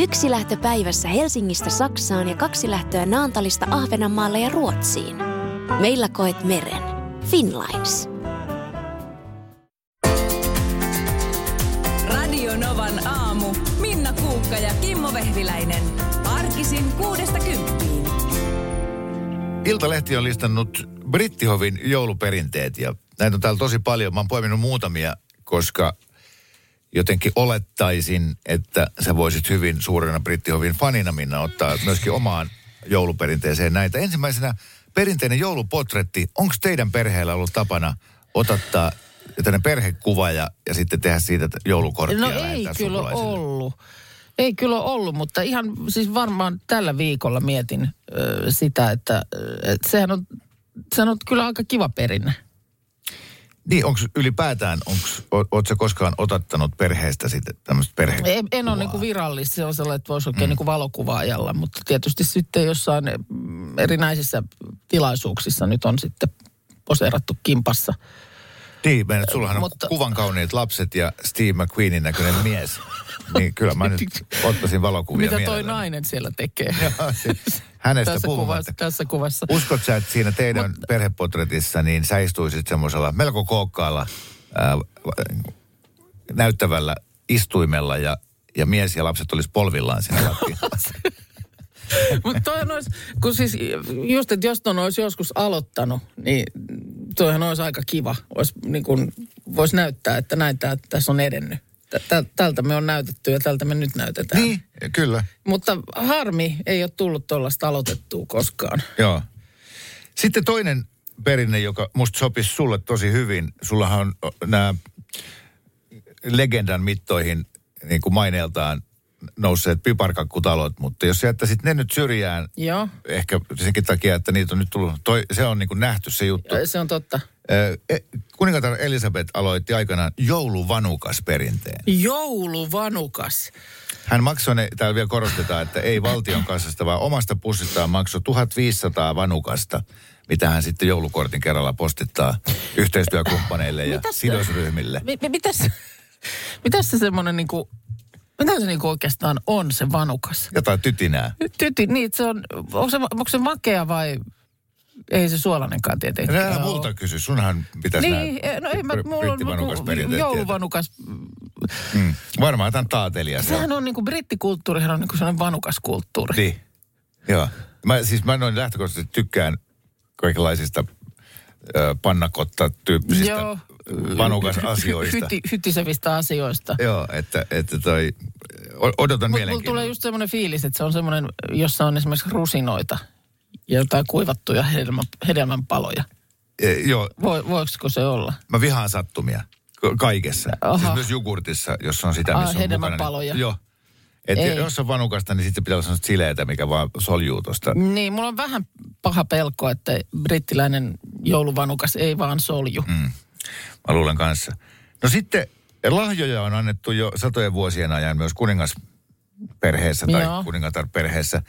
Yksi lähtö päivässä Helsingistä Saksaan ja kaksi lähtöä Naantalista Ahvenanmaalle ja Ruotsiin. Meillä koet meren. Finlines. Radio Novan aamu. Minna Kuukka ja Kimmo Vehviläinen. Arkisin kuudesta kymppiin. Iltalehti on listannut Brittihovin jouluperinteet ja näitä on täällä tosi paljon. Mä oon poiminut muutamia, koska jotenkin olettaisin, että sä voisit hyvin suurena Brittihovin fanina Minna ottaa myöskin omaan jouluperinteeseen näitä. Ensimmäisenä perinteinen joulupotretti. Onko teidän perheellä ollut tapana otattaa tämmöinen perhekuva ja, ja sitten tehdä siitä joulukorttia No ei kyllä ollut. Ei kyllä ollut, mutta ihan siis varmaan tällä viikolla mietin ö, sitä, että et sehän, on, sehän on kyllä aika kiva perinne. Niin, onko ylipäätään, ootko ota otattanut perheestä sitten tämmöistä perhekuvaa? En, en ole niin virallista, se on sellainen, että voisi oikein mm. niin valokuvaajalla, mutta tietysti sitten jossain mm, erinäisissä tilaisuuksissa nyt on sitten poseerattu kimpassa. Niin, meidän, sullahan on Mutta- kuvan kauniit lapset ja Steve McQueenin näköinen mies. Niin kyllä mä nyt ottaisin valokuvia Mitä toi mielelläni. nainen siellä tekee? Joo, se- Hänestä tässä, puhumatta. kuvassa, tässä kuvassa. Uskot sä, että siinä teidän perhepotretissa niin sä istuisit semmoisella melko kookkaalla ää, näyttävällä istuimella ja, ja mies ja lapset olisi polvillaan siinä lattialla. Mutta toihan olisi, kun siis just, että jos ton olisi joskus aloittanut, niin toihan olisi aika kiva. Ois, niin kun, voisi näyttää, että näin tää, tässä on edennyt. Tä- tä- Tältä me on näytetty ja tältä me nyt näytetään. niin, kyllä. Mutta harmi ei ole tullut tuollaista aloitettua koskaan. Joo. Sitten toinen perinne, joka musta sopisi sulle tosi hyvin. Sullahan on nämä legendan mittoihin niin kuin maineeltaan nousseet piparkakkutalot, mutta jos jättäisit ne nyt syrjään, Joo, ehkä senkin takia, että niitä on nyt tullut, toi, se on niin kuin nähty se juttu. se on totta. E- Kuningatar Elisabeth aloitti aikanaan jouluvanukas perinteen. Jouluvanukas. Hän maksoi ne, täällä vielä korostetaan, että ei valtion kassasta, vaan omasta pussistaan maksoi 1500 vanukasta, mitä hän sitten joulukortin kerralla postittaa yhteistyökumppaneille ja Mitäs- sidosryhmille. Mi- mi- mitäs, mitäs se semmoinen niinku, mitä se niinku oikeastaan on se vanukas? Jotain tytinää. Tyti, niin se on, onko se, onko se makea vai ei se suolanenkaan tietenkään Älä multa kysy, sunhan pitäisi Niin, no ei mä, mulla on jouluvanukas. Mm. Varmaan tämän taatelija. se on. Sehän on niinku brittikulttuurihan on niinku sellainen vanukaskulttuuri. Niin. Joo. Mä, siis mä noin lähtökohtaisesti tykkään kaikenlaisista pannakotta-tyyppisistä Joo. vanukas-asioista. Hyti, hytisevistä asioista. Joo, että, että toi, odotan Mutta mulla mielenkiinnolla. tulee just semmoinen fiilis, että se on semmoinen, jossa on esimerkiksi rusinoita ja jotain kuivattuja hedelmä, hedelmänpaloja. E, joo, Voi, voiko se olla? mä vihaan sattumia ka- kaikessa. Siis myös jogurtissa, jos on sitä, Ah, missä on hedelmänpaloja. mukana. Niin, joo. Et Ei. jos on vanukasta, niin sitten pitää olla sellaista sileätä, mikä vaan soljuu tuosta. Niin, mulla on vähän paha pelko, että brittiläinen jouluvanukas ei vaan solju. Mm. Mä luulen kanssa. No sitten lahjoja on annettu jo satojen vuosien ajan myös kuningasperheessä tai Joo. kuningatarperheessä.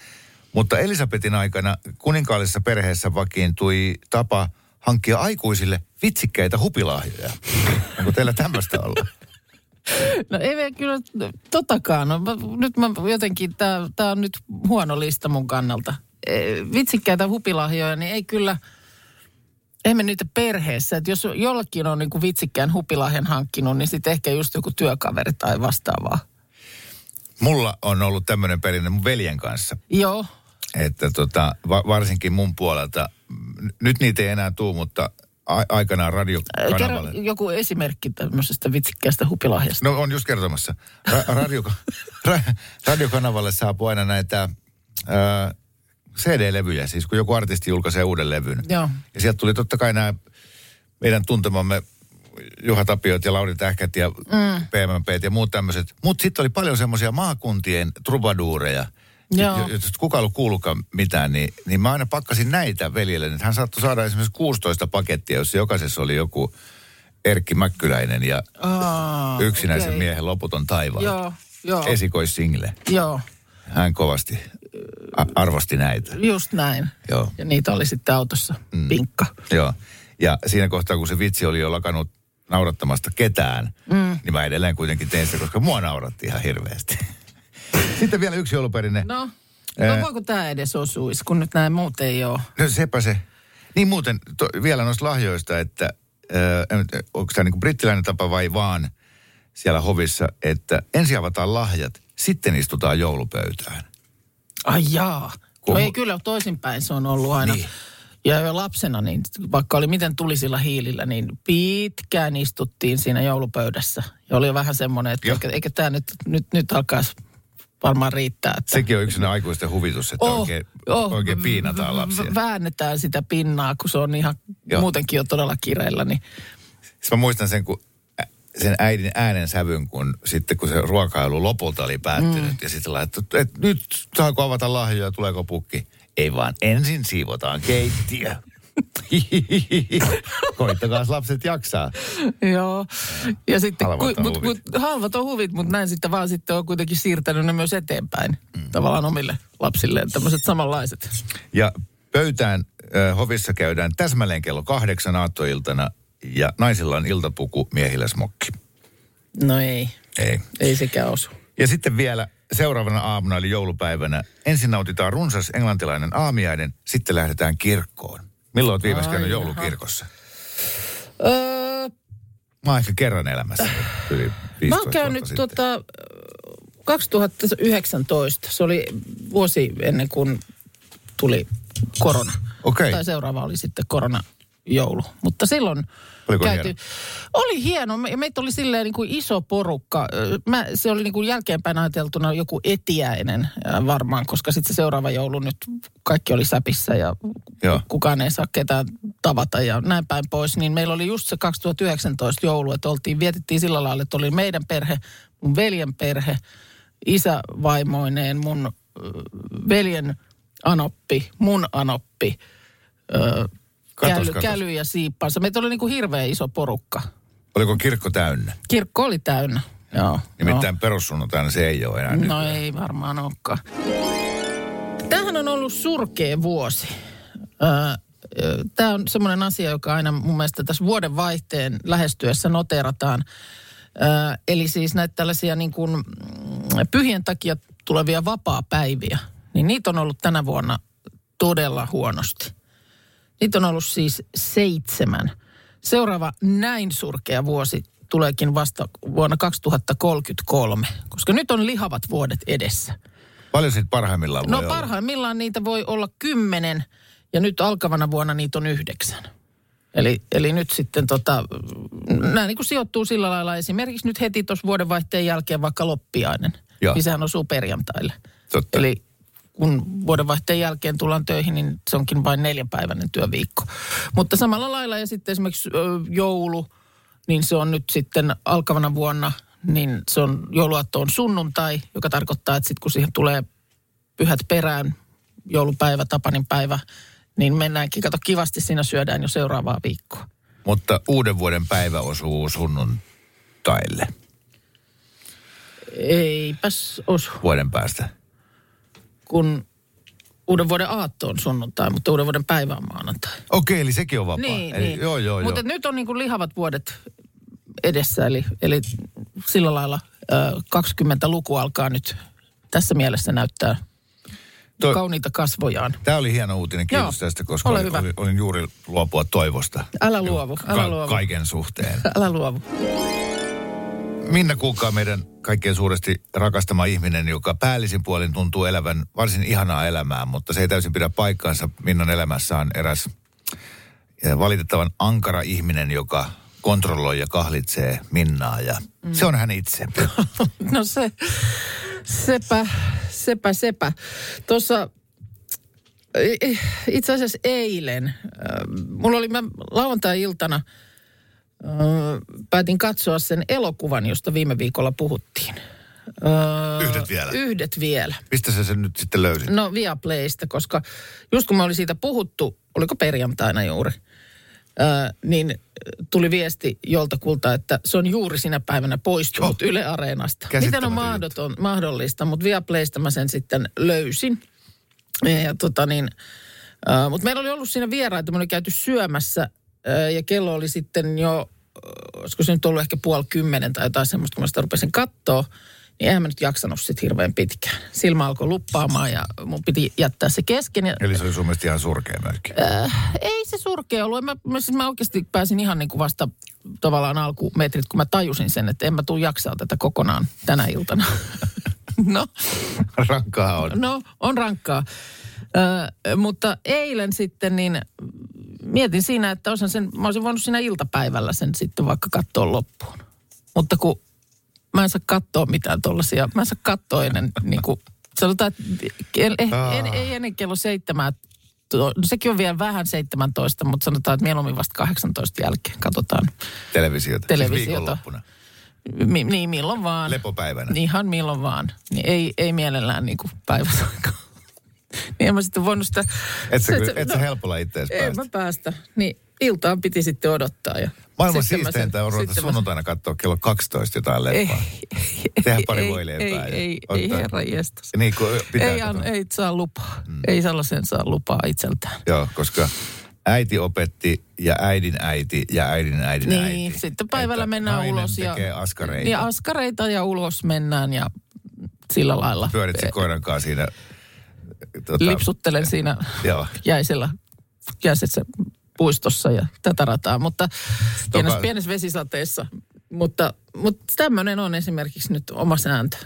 Mutta Elisabetin aikana kuninkaallisessa perheessä vakiintui tapa hankkia aikuisille vitsikkäitä hupilahjoja. Onko teillä tämmöistä ollut? No ei kyllä totakaan. No, nyt mä jotenkin, tää on nyt huono lista mun kannalta. E, vitsikkäitä hupilahjoja, niin ei kyllä, ei me niitä perheessä. Että jos jollekin on niinku vitsikkään hupilahjan hankkinut, niin sitten ehkä just joku työkaveri tai vastaavaa. Mulla on ollut tämmöinen perinne mun veljen kanssa. Joo, Että tota, va- varsinkin mun puolelta, nyt niitä ei enää tuu, mutta a- aikanaan kerro radiokanavalle. joku esimerkki tämmöisestä vitsikkäästä hupilahjasta. No on just kertomassa. Ra- radio, ra- radiokanavalle saapuu aina näitä ää, CD-levyjä, siis kun joku artisti julkaisee uuden levyn. Joo. Ja sieltä tuli totta kai nämä meidän tuntemamme Juha Tapiot ja Lauri Tähkät ja mm. PMP ja muut tämmöiset. Mutta sitten oli paljon semmoisia maakuntien trubaduureja, Joo. jo- joista kukaan ollut kuullutkaan mitään, niin, niin mä aina pakkasin näitä veljelle. Hän saattoi saada esimerkiksi 16 pakettia, jossa jokaisessa oli joku Erkki Mäkkyläinen ja Aa, yksinäisen okei. miehen loputon taivaalla. Joo, joo, Esikoissingle. joo, Hän kovasti a- arvosti näitä. just näin. Joo. Ja niitä oli sitten autossa, mm. pinkka. Joo. Ja siinä kohtaa, kun se vitsi oli jo lakannut naurattamasta ketään, mm. niin mä edelleen kuitenkin tein sitä, koska mua nauratti ihan hirveästi. Sitten vielä yksi jouluperinne. No, no voiko tämä edes osuisi, kun nyt näin muut ei ole? No sepä se. Niin muuten to, vielä noista lahjoista, että äh, onko tämä niinku brittiläinen tapa vai vaan siellä hovissa, että ensin avataan lahjat, sitten istutaan joulupöytään. Ai jaa. Kun- No ei kyllä toisinpäin se on ollut aina. Niin. Ja jo lapsena, niin vaikka oli miten tulisilla hiilillä, niin pitkään istuttiin siinä joulupöydässä. Ja oli jo vähän semmoinen, että eikä, eikä tämä nyt, nyt, nyt alkaisi varmaan riittää. Että Sekin on yksi aikuisten huvitus, että oh, oikein, oh, oikein piinataan lapsia. Väännetään sitä pinnaa, kun se on ihan Joo. muutenkin jo todella kireillä. Niin Siis mä muistan sen, kun sen äidin äänen sävyn, kun sitten kun se ruokailu lopulta oli päättynyt mm. ja sitten laitettu, että nyt saako avata lahjoja, tuleeko pukki? Ei vaan, ensin siivotaan keittiö. Koittakaa lapset jaksaa. Joo. Ja sitten, Halvat on mut, huvit. mut, halvat on huvit, mutta näin sitten vaan sitten on kuitenkin siirtänyt ne myös eteenpäin. Mm. Tavallaan omille lapsilleen tämmöiset samanlaiset. Ja pöytään äh, hovissa käydään täsmälleen kello kahdeksan aattoiltana ja naisilla on iltapuku, miehillä smokki. No ei, Ei. ei sekään osu. Ja sitten vielä seuraavana aamuna eli joulupäivänä ensin nautitaan runsas englantilainen aamiainen, sitten lähdetään kirkkoon. Milloin olet viimeksi käynyt joulukirkossa? Öö, Mä oon ehkä kerran elämässä yli 15 mä oon käynyt tota, 2019. Se oli vuosi ennen kuin tuli korona. Okei. Tai seuraava oli sitten koronajoulu. Mutta silloin Oliko käyty. hieno? Oli hieno. Me, meitä oli silleen niin kuin iso porukka. Mä, se oli niin kuin jälkeenpäin ajateltuna joku etiäinen varmaan, koska sitten se seuraava joulu nyt kaikki oli säpissä ja Joo. kukaan ei saa ketään tavata ja näin päin pois. Niin meillä oli just se 2019 joulu, että oltiin, vietettiin sillä lailla, että oli meidän perhe, mun veljen perhe, isä vaimoineen, mun veljen anoppi, mun anoppi, Katos, käly, katos. käly ja siippansa. Meitä oli niin kuin hirveä iso porukka. Oliko kirkko täynnä? Kirkko oli täynnä, joo. Nimittäin perussunnuntaina se ei ole enää No, nyt. no ei varmaan olekaan. Tämähän on ollut surkea vuosi. Tämä on semmoinen asia, joka aina mun mielestä tässä vuoden vaihteen lähestyessä noterataan. Ö, Eli siis näitä tällaisia niin kuin mm, pyhien takia tulevia vapaa-päiviä, niin niitä on ollut tänä vuonna todella huonosti. Niitä on ollut siis seitsemän. Seuraava näin surkea vuosi tuleekin vasta vuonna 2033, koska nyt on lihavat vuodet edessä. Paljon siitä parhaimmillaan No voi olla? parhaimmillaan niitä voi olla kymmenen ja nyt alkavana vuonna niitä on yhdeksän. Eli, eli nyt sitten tota, nämä niin kuin sijoittuu sillä lailla esimerkiksi nyt heti tuossa vuodenvaihteen jälkeen vaikka loppiainen. Joo. Niin sehän osuu perjantaille. Totta. Eli kun vuodenvaihteen jälkeen tullaan töihin, niin se onkin vain neljänpäiväinen työviikko. Mutta samalla lailla ja sitten esimerkiksi joulu, niin se on nyt sitten alkavana vuonna, niin se on jouluaatto on sunnuntai, joka tarkoittaa, että sitten kun siihen tulee pyhät perään, joulupäivä, Tapanin päivä, niin mennäänkin, kato kivasti siinä syödään jo seuraavaa viikkoa. Mutta uuden vuoden päivä osuu sunnuntaille Eipäs osu, vuoden päästä. Kun uuden vuoden aatto on sunnuntai, mutta uuden vuoden päivä on maanantai. Okei, eli sekin on vapaa. Niin, eli, niin. Joo, joo, Mutta joo. nyt on niin kuin lihavat vuodet edessä, eli, eli sillä lailla ö, 20 luku alkaa nyt tässä mielessä näyttää Toi- kauniita kasvojaan. Tämä oli hieno uutinen, kiitos Joo, tästä, koska olin, hyvä. olin, olin juuri luopua toivosta. Älä luovu, älä luovu. Kaiken suhteen. Älä luovu. Minna Kuukka on meidän kaikkein suuresti rakastama ihminen, joka päällisin puolin tuntuu elävän varsin ihanaa elämää, mutta se ei täysin pidä paikkaansa. Minnan elämässä on eräs eh, valitettavan ankara ihminen, joka kontrolloi ja kahlitsee Minnaa ja mm. se on hän itse. No se, sepä, sepä, sepä. Tuossa itse asiassa eilen, äh, mulla oli mä lauantai-iltana, päätin katsoa sen elokuvan, josta viime viikolla puhuttiin. Äh, Yhdet vielä. Yhdet vielä. Mistä sä sen nyt sitten löysit? No Viaplaysta, koska just kun me oli siitä puhuttu, oliko perjantaina juuri, ää, niin tuli viesti joltakulta, että se on juuri sinä päivänä poistunut Oh. Yle Areenasta. Miten on mahdoton, mahdollista, mutta Viaplaysta mä sen sitten löysin. Ja, ja tota niin, ää, mutta meillä oli ollut siinä vieraita, me oli käyty syömässä ja kello oli sitten jo, olisiko se nyt ollut ehkä puoli kymmenen tai jotain semmoista, kun mä sitä rupesin katsoa. Niin eihän mä nyt jaksanut sit hirveän pitkään. Silmä alkoi luppaamaan ja mun piti jättää se kesken. Ja, Eli se oli sun mielestä ihan surkea myöskin. äh, ei se surkea ollut. Mä, mä, siis mä oikeasti pääsin ihan niin kuin vasta tavallaan alkumetrit, kun mä tajusin sen, että en mä tuu jaksaa tätä kokonaan tänä iltana. no, Rankkaa on. No, on rankkaa. Ö, mutta eilen sitten niin mietin siinä, että osan sen, mä olisin voinut siinä iltapäivällä sen sitten vaikka katsoa loppuun. Mutta kun mä en saa katsoa mitään tollasia, mä en saa katsoa ennen niin kuin, sanotaan, että en, en, en, ei ennen kello seitsemää, no sekin on vielä vähän 17, mutta sanotaan, että mieluummin vasta 18 jälkeen katsotaan. Televisiota. Televisiota. Siis viikonloppuna. Mi, niin, milloin vaan. Lepopäivänä. Ihan milloin vaan. Niin ei, ei mielellään niin kuin päiväsaikaan. Niin en mä sitten voinut sitä... Et sä, se- et sä helpolla ittees En päästä. mä päästä. Niin iltaan piti sitten odottaa. Ja Maailman siisteintä on ruveta sunnuntaina katsoa kello 12 jotain Ei, ei, Tehdä ei, pari ei, voileipää Ei, ei, ottaa- ei herra jestas. Niin kuin pitää Ei, an, ei saa lupaa. Mm. Ei sellaisen saa lupaa itseltään. Joo, koska äiti opetti ja äidin äiti ja äidin äidin Niin, äiti. sitten päivällä Että mennään ulos. Ja, askareita. Ja askareita ja ulos mennään ja sillä lailla. Pyörit se koiran kanssa siinä. Tota, lipsuttelen siinä Joo. jäisellä, jäisessä puistossa ja tätä rataa, mutta pienessä, pienessä vesisateessa. Mutta, mutta tämmöinen on esimerkiksi nyt oma sääntö.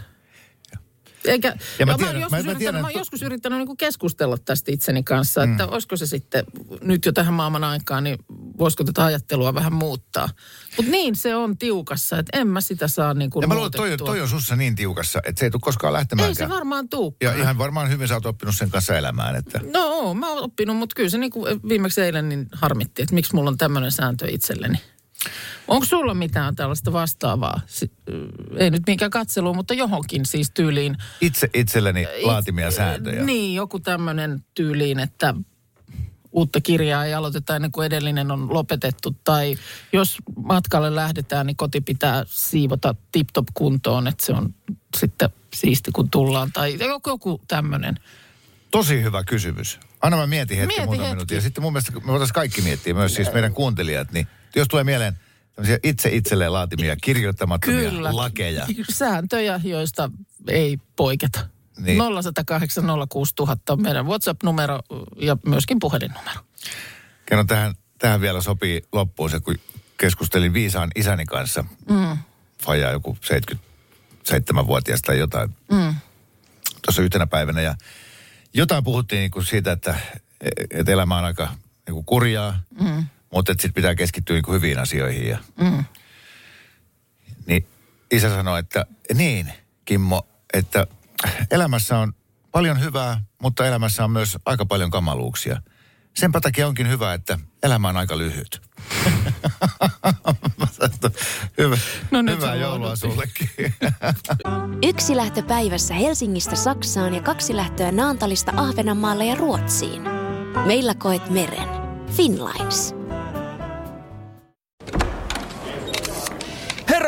Eikä, Ja mä tiedän- mä, mä- tiedän, mä oon että- joskus yrittänyt niin keskustella tästä itseni kanssa, että Mm. olisiko se sitten nyt jo tähän maailman aikaan, niin voisiko tätä ajattelua vähän muuttaa. Mutta niin se on tiukassa, että en mä sitä saa niin kuin Ja mä luulen, että toi, toi on sussa niin tiukassa, että se ei tule koskaan Ei se varmaan tuu. Ja ihan varmaan hyvin sä oot oppinut sen kanssa elämään, että No mä oon oppinut, mutta kyllä se niin kuin viimeksi eilen niin harmitti, että miksi mulla on tämmöinen sääntö itselleni. Onko sulla mitään tällaista vastaavaa? Ei nyt minkään katselua, mutta johonkin siis tyyliin. itse itselleni laatimia sääntöjä. Niin, joku tämmöinen tyyliin, että uutta kirjaa ei aloiteta ennen kuin edellinen on lopetettu. Tai jos matkalle lähdetään, niin koti pitää siivota tip-top kuntoon, että se on sitten siisti kun tullaan. Tai joku, joku tämmöinen. Tosi hyvä kysymys. Anna mä mietin hetki Mieti muutama hetki. minuutin. Ja sitten mun mielestä me voitaisiin kaikki miettiä, myös siis meidän kuuntelijat, niin jos tulee mieleen itse itselleen laatimia, kirjoittamattomia Kyllä. lakeja. Sääntöjä, joista ei poiketa. Niin. Niin. 0108 06000 on meidän WhatsApp-numero ja myöskin puhelinnumero. Kerron tähän, tähän vielä sopii loppuun se, kun keskustelin viisaan isäni kanssa. Mm. Faja joku 77-vuotias tai jotain. Mm. Tuossa yhtenä päivänä ja jotain puhuttiin niin kuin siitä, että, että elämä on aika niin kuin kurjaa, mm. Mutta sitten pitää keskittyä niin kuin hyviin asioihin. Ja, mm. Niin isä sanoi, että niin, Kimmo, että elämässä on paljon hyvää, mutta elämässä on myös aika paljon kamaluuksia. Senpä takia onkin hyvä, että elämä on aika lyhyt. Hyvä, No nyt hyvää joulua sullekin. Yksi lähtö päivässä Helsingistä Saksaan ja kaksi lähtöä Naantalista Ahvenanmaalle ja Ruotsiin. Meillä koet meren. Finlines.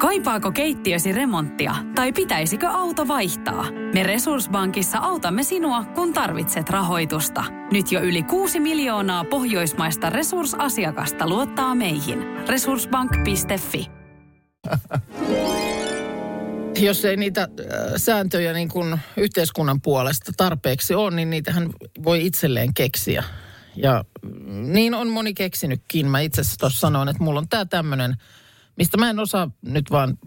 Kaipaako keittiösi remonttia tai pitäisikö auto vaihtaa? Me Resurssbankissa autamme sinua, kun tarvitset rahoitusta. Nyt jo yli 6 miljoonaa pohjoismaista resursasiakasta luottaa meihin. Resurssbank.fi Jos ei niitä äh, sääntöjä niin kuin yhteiskunnan puolesta tarpeeksi ole, niin niitähän voi itselleen keksiä. Ja mm, niin on moni keksinytkin. Mä itse asiassa tuossa sanoin, että mulla on tämä tämmöinen, mistä mä en osaa nyt vaan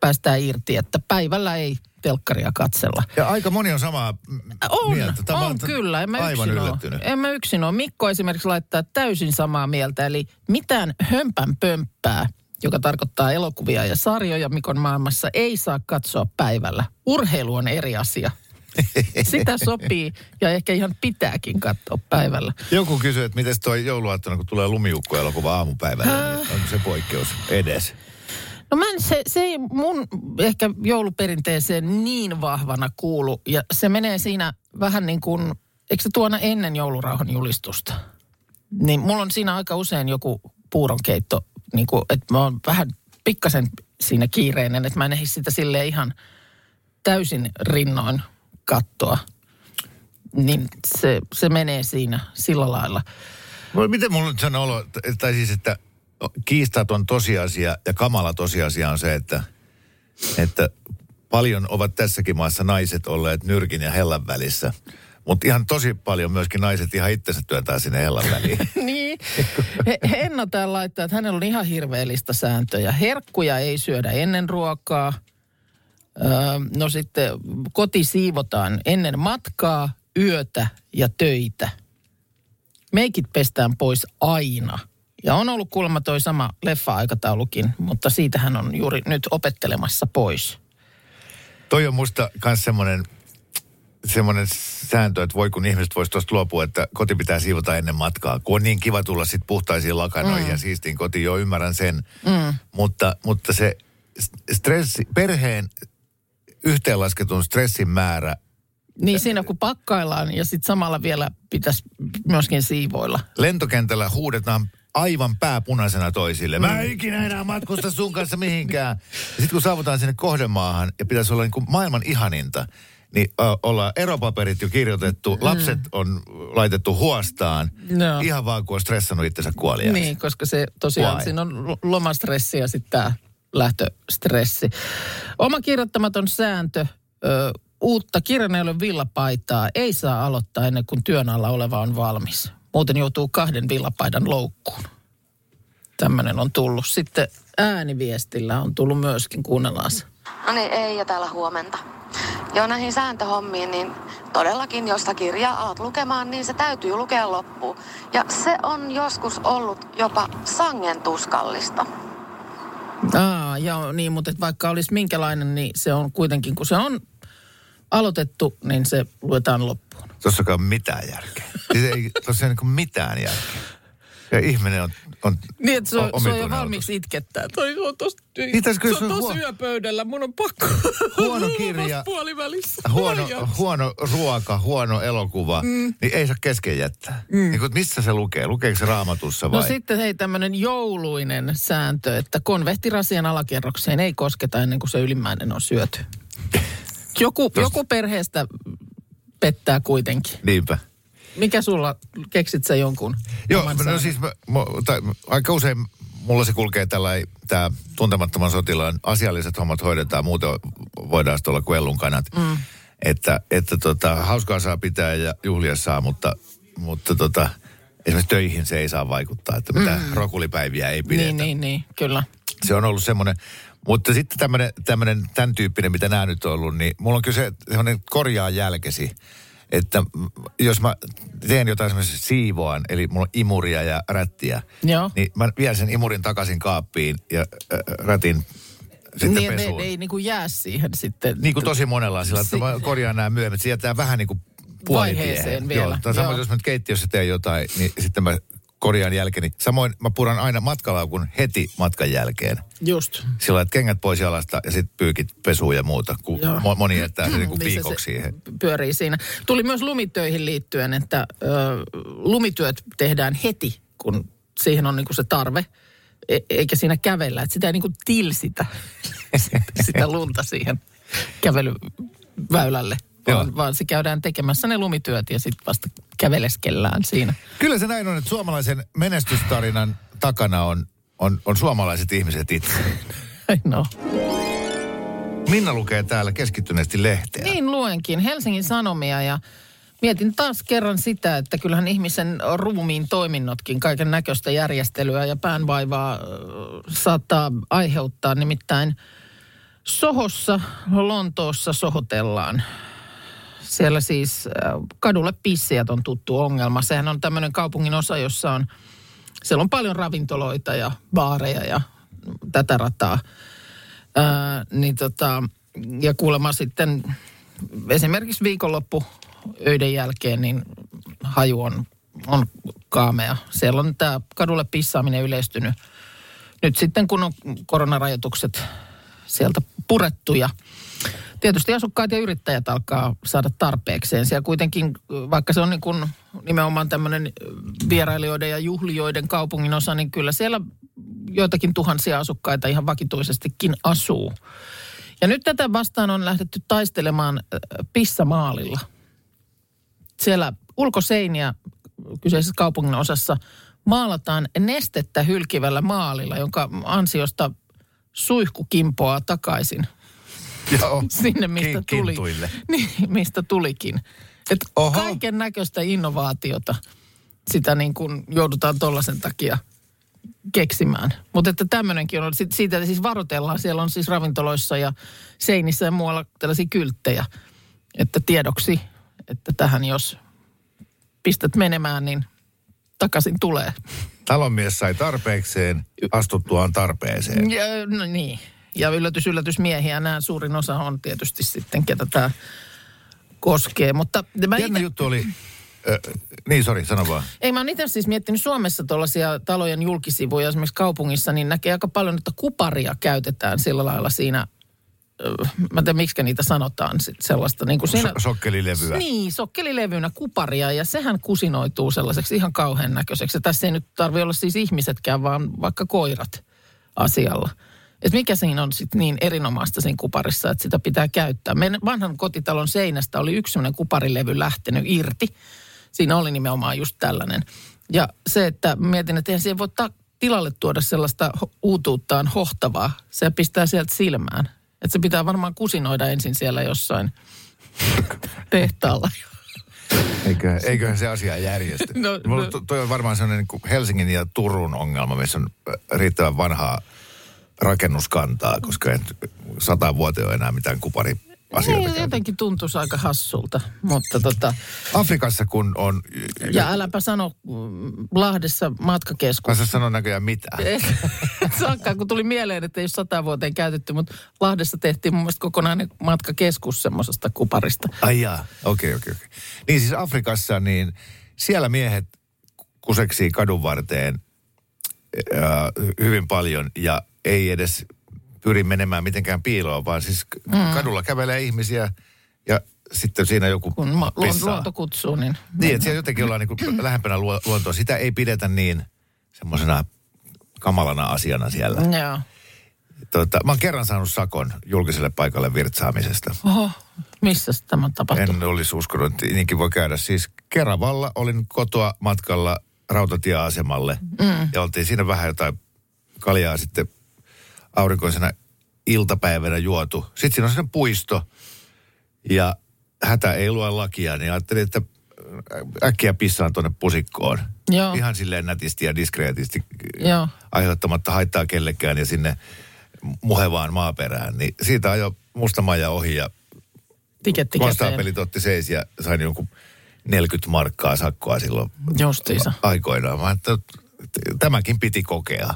päästää irti, että päivällä ei telkkaria katsella. Ja aika moni on samaa On, mieltä. Tämä on kyllä. En mä aivan yksin yllättynyt. En mä yksin ole. Mikko esimerkiksi laittaa täysin samaa mieltä. Eli mitään hömpän pömppää, joka tarkoittaa elokuvia ja sarjoja Mikon maailmassa, ei saa katsoa päivällä. Urheilu on eri asia. Sitä sopii ja ehkä ihan pitääkin katsoa päivällä. Joku kysyy, että miten toi jouluaattona, kun tulee lumiukko-elokuva aamupäivällä, niin onko se poikkeus edes? No mä en, se, se ei mun ehkä jouluperinteeseen niin vahvana kuulu. Ja se menee siinä vähän niin kuin, eikö se tuona ennen joulurauhan julistusta? Niin mulla on siinä aika usein joku puuronkeitto, niin kuin, että mä oon vähän pikkasen siinä kiireinen, että mä en ehdi sitä sille ihan täysin rinnoin kattoa. Niin se, se menee siinä sillä lailla. No, miten mulla nyt sanoo olo, että- tai siis, että kiistaton tosiasia ja kamala tosiasia on se, että, että paljon ovat tässäkin maassa naiset olleet nyrkin ja hellan välissä. Mutta ihan tosi paljon myöskin naiset ihan itsensä työntää sinne hellan väliin. niin. He, Henna täällä laittaa, että hänellä on ihan hirveellistä sääntöjä. Herkkuja ei syödä ennen ruokaa. No sitten koti siivotaan ennen matkaa, yötä ja töitä. Meikit pestään pois aina. Ja on ollut kuulemma toi sama leffa-aikataulukin, mutta siitä hän on juuri nyt opettelemassa pois. Toi on musta myös semmoinen semmoinen sääntö, että voi kun ihmiset voisi tuosta luopua, että koti pitää siivota ennen matkaa. Kun on niin kiva tulla sitten puhtaisiin lakanoihin mm. ja siistiin kotiin, jo ymmärrän sen. Mm. Mutta, mutta se stressi, perheen yhteenlasketun stressin määrä Niin siinä kun pakkaillaan ja sitten samalla vielä pitäisi myöskin siivoilla. lentokentällä huudetaan aivan pääpunaisena toisille. Mä en ikinä enää matkusta sun kanssa mihinkään. Sitten kun saavutaan sinne kohdemaahan ja pitäisi olla niin kuin maailman ihaninta, niin ö, ollaan eropaperit jo kirjoitettu, lapset on laitettu huostaan, Joo. ihan vaan kun on stressannut itsensä kuoliaaksi. Niin, koska se tosiaan, Why? siinä on lo- lomastressi ja sitten tämä lähtöstressi. Oma kirjoittamaton sääntö, ö, uutta kirjaneille villapaitaa ei saa aloittaa ennen kuin työn alla oleva on valmis. Muuten joutuu kahden villapaidan loukkuun. Tämmöinen on tullut. Sitten ääniviestillä on tullut myöskin, kuunnellaan se. No niin, ei ja täällä huomenta. Joo, näihin sääntöhommiin, niin todellakin, jos sä kirjaa alat lukemaan, niin se täytyy lukea loppuun. Ja se on joskus ollut jopa sangen tuskallista. Aa, joo, niin, mutta vaikka olisi minkälainen, niin se on kuitenkin, kun se on aloitettu, niin se luetaan loppuun. Tossakaan mitään järkeä. Siis ei, tossa ei niin mitään järkeä. Ja ihminen on, on Niin, että se on, se on jo valmiiksi itkettää. Toi on tos, Mitäs kyllä se on tos huo- yöpöydällä. Mun on pakko. Huono kirja. puolivälissä. huono, huono ruoka, huono elokuva, mm. niin ei saa kesken jättää. Mm. Niin missä se lukee? Lukeeko se raamatussa vai? No sitten hei tämmöinen jouluinen sääntö, että konvehtirasian alakerrokseen ei kosketa ennen kuin se ylimmäinen on syöty. Joku, joku perheestä pettää kuitenkin. Niinpä. Mikä sulla, keksit sä jonkun? Joo, no säännön? siis mä, mä, tai, aika usein mulla se kulkee tällä tämä tuntemattoman sotilaan asialliset hommat hoidetaan, muuten voidaan sitten olla kuin ellun kanat. Mm. Että, että tota, hauskaa saa pitää ja juhlia saa, mutta, mutta tota, esimerkiksi töihin se ei saa vaikuttaa, että mitä mm. rokulipäiviä ei pidetä. Niin, niin, niin, kyllä. Se on ollut semmoinen, mutta sitten tämmöinen, tämmöinen tämän tyyppinen, mitä nämä nyt on ollut, niin mulla on kyllä se semmoinen korjaa jälkesi. Että jos mä teen jotain semmoisen siivoan, eli mulla on imuria ja rättiä, Joo. niin mä vien sen imurin takaisin kaappiin ja äh, rätin sitten niin, ne, pesuun. ne ei niin kuin jää siihen sitten. Niin kuin tosi monella on sillä, että mä korjaan nämä myöhemmin. Se jättää vähän niin kuin puolitiehen. Vaiheeseen vielä, Joo, tai joo. jos mä nyt keittiössä teen jotain, niin sitten mä korjaan jälkeen. Samoin mä puran aina matkalaukun heti matkan jälkeen. Just. Sillä että kengät pois jalasta ja sitten pyykit pesuun ja muuta, kun Joo. mo- moni jättää sen niin kuin Niin viikoksi siihen. pyörii siinä. Tuli myös lumitöihin liittyen, että ö, lumityöt tehdään heti, kun siihen on niinku se tarve, e- eikä siinä kävellä. Että sitä ei niinku tilsitä sitä lunta siihen kävelyväylälle, vaan, Joo. vaan se käydään tekemässä ne lumityöt ja sitten vasta käveleskellään siinä. Kyllä se näin on, että suomalaisen menestystarinan takana on, on, on suomalaiset ihmiset itse. No. Minna lukee täällä keskittyneesti lehteä. Niin luenkin Helsingin Sanomia ja mietin taas kerran sitä, että kyllähän ihmisen ruumiin toiminnotkin kaiken näköistä järjestelyä ja päänvaivaa saattaa aiheuttaa. Nimittäin Sohossa, Lontoossa sohotellaan. Siellä siis ö, kadulle pissijät on tuttu ongelma. Sehän on tämmöinen kaupungin osa, jossa on, siellä on paljon ravintoloita ja baareja ja tätä rataa. Ää, niin tota, ja kuulemma sitten esimerkiksi viikonloppu öiden jälkeen, niin haju on, on kaamea. Siellä on tämä kadulle pissaaminen yleistynyt. Nyt sitten kun on koronarajoitukset sieltä purettu ja tietysti asukkaat ja yrittäjät alkaa saada tarpeekseen. Siellä kuitenkin, vaikka se on niin kuin nimenomaan tämmöinen vierailijoiden ja juhlijoiden kaupungin osa, niin kyllä siellä joitakin tuhansia asukkaita ihan vakituisestikin asuu. Ja nyt tätä vastaan on lähdetty taistelemaan äh, pissamaalilla. Siellä ulkoseiniä kyseisessä kaupungin osassa maalataan nestettä hylkivällä maalilla, jonka ansiosta suihku kimpoaa takaisin Joo. sinne, mistä tuli. kintuille. Niin, mistä tulikin. Et kaiken näköistä innovaatiota sitä niin kuin joudutaan tollaisen takia keksimään. Mutta että tämmöinenkin on, sit- siitä siis varoitellaan, siellä on siis ravintoloissa ja seinissä ja muualla tällaisia kylttejä, että tiedoksi, että tähän jos pistät menemään, niin takaisin tulee. Talonmies sai tarpeekseen, astuttuaan tarpeeseen. Ja, no niin. Ja yllätys, yllätys miehiä, nämä suurin osa on tietysti sitten, ketä tämä koskee. Mutta mä Jännä ite, juttu oli, äh, niin sori, sano vaan. ei mä oon itse siis miettinyt Suomessa tuollaisia talojen julkisivuja esimerkiksi kaupungissa, niin näkee aika paljon, että kuparia käytetään sillä lailla siinä, ö, mä en tiedä miksi niitä sanotaan, sit sellaista niin kuin siinä... So- sokkelilevyä. Niin, sokkelilevynä kuparia ja sehän kusinoituu sellaiseksi ihan kauhean näköiseksi. Ja tässä ei nyt tarvi olla siis ihmisetkään, vaan vaikka koirat asialla. Et mikä siinä on sitten niin erinomaista siinä kuparissa, että sitä pitää käyttää. Meidän vanhan kotitalon seinästä oli yksi sellainen kuparilevy lähtenyt irti. Siinä oli nimenomaan just tällainen. Ja se, että mietin, että eihän siihen voi ta- tilalle tuoda sellaista uutuuttaan hohtavaa. Se pistää sieltä silmään. Että se pitää varmaan kusinoida ensin siellä jossain tehtaalla. Eikö, eiköhän se asia järjesty. No, no. to- toi on varmaan sellainen niin kuin Helsingin ja Turun ongelma, missä on äh, riittävän vanhaa rakennuskantaa, koska nyt sata vuoteen ole enää mitään kupari asioita Niin, jotenkin tuntuisi aika hassulta, mutta tota, Afrikassa kun on... ja äläpä sano Lahdessa matkakeskus. Mä sano näköjään mitään. Saakkaan, kun tuli mieleen, että ei ole sata vuoteen käytetty, mutta Lahdessa tehtiin mun mielestä kokonainen matkakeskus semmoisesta kuparista. Ai jaa, okei, okei, okei. Niin siis Afrikassa, niin siellä miehet kuseksii kadun varteen ää, hyvin paljon ja ei edes pyri menemään mitenkään piiloon, vaan siis mm. kadulla kävelee ihmisiä ja sitten siinä joku Kun ma- pissaa. luonto kutsuu, niin... Niin, että siellä jotenkin ollaan niin lähempänä luo- luontoa. Sitä ei pidetä niin semmoisena kamalana asiana siellä. Joo. Tota, mä oon kerran saanut sakon julkiselle paikalle virtsaamisesta. Oho, missä tämä tapahtui? En olisi uskonut, että niinkin voi käydä. Siis Keravalla olin kotoa matkalla rautatieasemalle mm. ja oltiin siinä vähän jotain kaljaa sitten aurinkoisena iltapäivänä juotu. Sitten siinä on sellainen puisto ja hätä ei lue lakia, niin ajattelin, että äkkiä pissaan tuonne pusikkoon. Joo. Ihan silleen nätisti ja diskreetisti Joo. aiheuttamatta haittaa kellekään ja sinne muhevaan maaperään. Niin siitä ajo musta maja ohi ja Tiketti. Konstaapelit otti seis ja sain jonkun 40 markkaa sakkoa silloin Justiinsa. aikoinaan. Mä tämäkin piti kokea.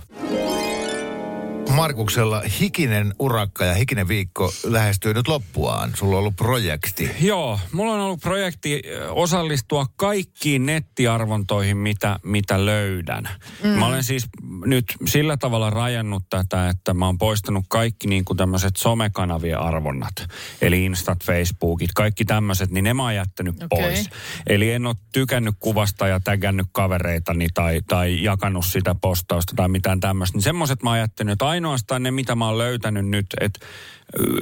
Markuksella hikinen urakka ja hikinen viikko lähestyy nyt loppuaan. Sulla on ollut projekti. Joo, mulla on ollut projekti osallistua kaikkiin nettiarvontoihin, mitä, mitä löydän. Mm. Mä olen siis nyt sillä tavalla rajannut tätä, että mä oon poistanut kaikki niin kuin tämmöiset somekanavien arvonnat. Eli Instat, Facebookit, kaikki tämmöiset, niin ne mä oon jättänyt Okei. pois. Eli en ole tykännyt kuvasta ja tägännyt kavereitani tai, tai jakanut sitä postausta tai mitään tämmöistä. Niin semmoiset mä oon jättänyt. Että Ainoastaan ne, mitä mä oon löytänyt nyt, että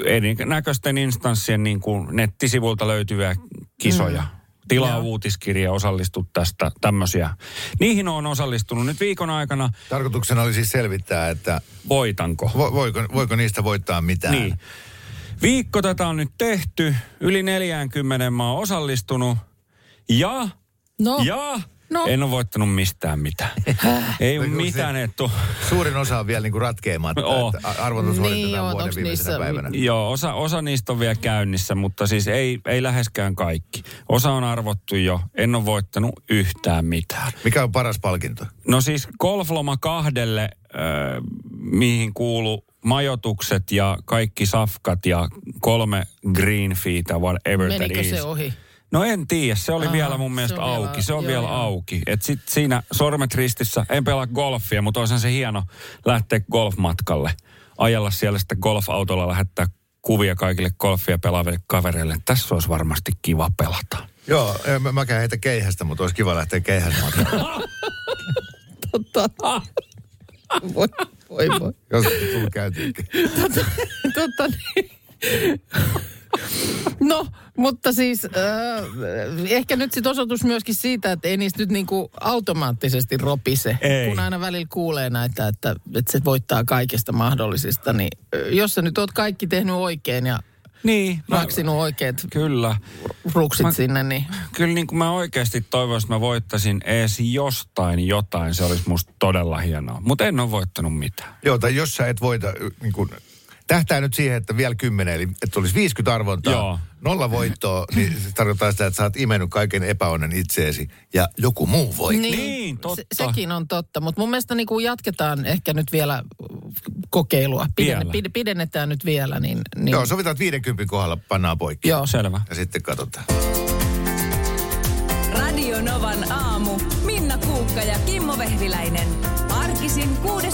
erinäköisten instanssien niin kuin nettisivuilta löytyviä kisoja. Mm. Tilaa Joo. uutiskirja, osallistu tästä, tämmöisiä. Niihin on osallistunut nyt viikon aikana. Tarkoituksena oli siis selvittää, että Voitanko? vo, voiko, voiko niistä voittaa mitään. Niin. Viikko tätä on nyt tehty. Yli 40 mä oon osallistunut. Ja, No, ja No. en ole voittanut mistään mitään. Ei Oliko mitään se- etu. Suurin osa on vielä niin kuin ratkeamatta, Oo. että arvonta Niin, suoritetaan joo, vuoden viimeisenä niissä- päivänä. Joo, osa, osa niistä on vielä käynnissä, mutta siis ei, ei läheskään kaikki. Osa on arvottu jo. En ole voittanut yhtään mitään. Mikä on paras palkinto? No siis golfloma kahdelle, äh, mihin kuuluu majoitukset ja kaikki safkat ja kolme green feetä, whatever that menikö is. se ohi? No en tiedä, se oli Aha, vielä mun se mielestä vielä- auki. Se on joo, vielä joo. auki. Et sit siinä sormet ristissä, en pelaa golfia, mutta olisihan se hieno lähteä golfmatkalle. Ajella siellä sitten golfautolla, lähettää kuvia kaikille golfia pelaaville kavereille. Tässä olisi varmasti kiva pelata. Joo, en mä, mäkään heitä keihästä, mutta olisi kiva lähteä keihästä. Totta. voi, Oi voi. Jos tullut käytyäkin. Totta, totta niin. No, mutta siis äh, ehkä nyt sitten osoitus myöskin siitä, että ei niistä nyt niinku automaattisesti ropise. Ei. Kun aina välillä kuulee näitä, että, että se voittaa kaikesta mahdollisista, niin äh, jos sä nyt oot kaikki tehnyt oikein ja Niin. Mä, maksinut oikeat kyllä. ruksit Mä- sinne, niin Kyllä niin kuin mä oikeasti toivoisin, että mä voittaisin edes jostain jotain. Se olisi musta todella hienoa. Mutta en ole voittanut mitään. Joo, tai jos sä et voita, niin kuin, tähtää nyt siihen, että vielä kymmenen, eli että olisi 50 arvontaa, Joo. nolla voittoa, niin se tarkoittaa sitä, että sä oot imennyt kaiken epäonnen itseesi ja joku muu voi. Niin, totta. Se, sekin on totta, mutta mun mielestä niin kuin jatketaan ehkä nyt vielä kokeilua. Pidenne, Vielä. pid, pidennetään nyt vielä. Niin, niin, Joo, sovitaan, että 50 kohdalla pannaan poikki. Joo. Selvä. Ja sitten katsotaan. Radio Novan aamu. Minna Kuukka ja Kimmo Vehviläinen. Arkisin kuudesta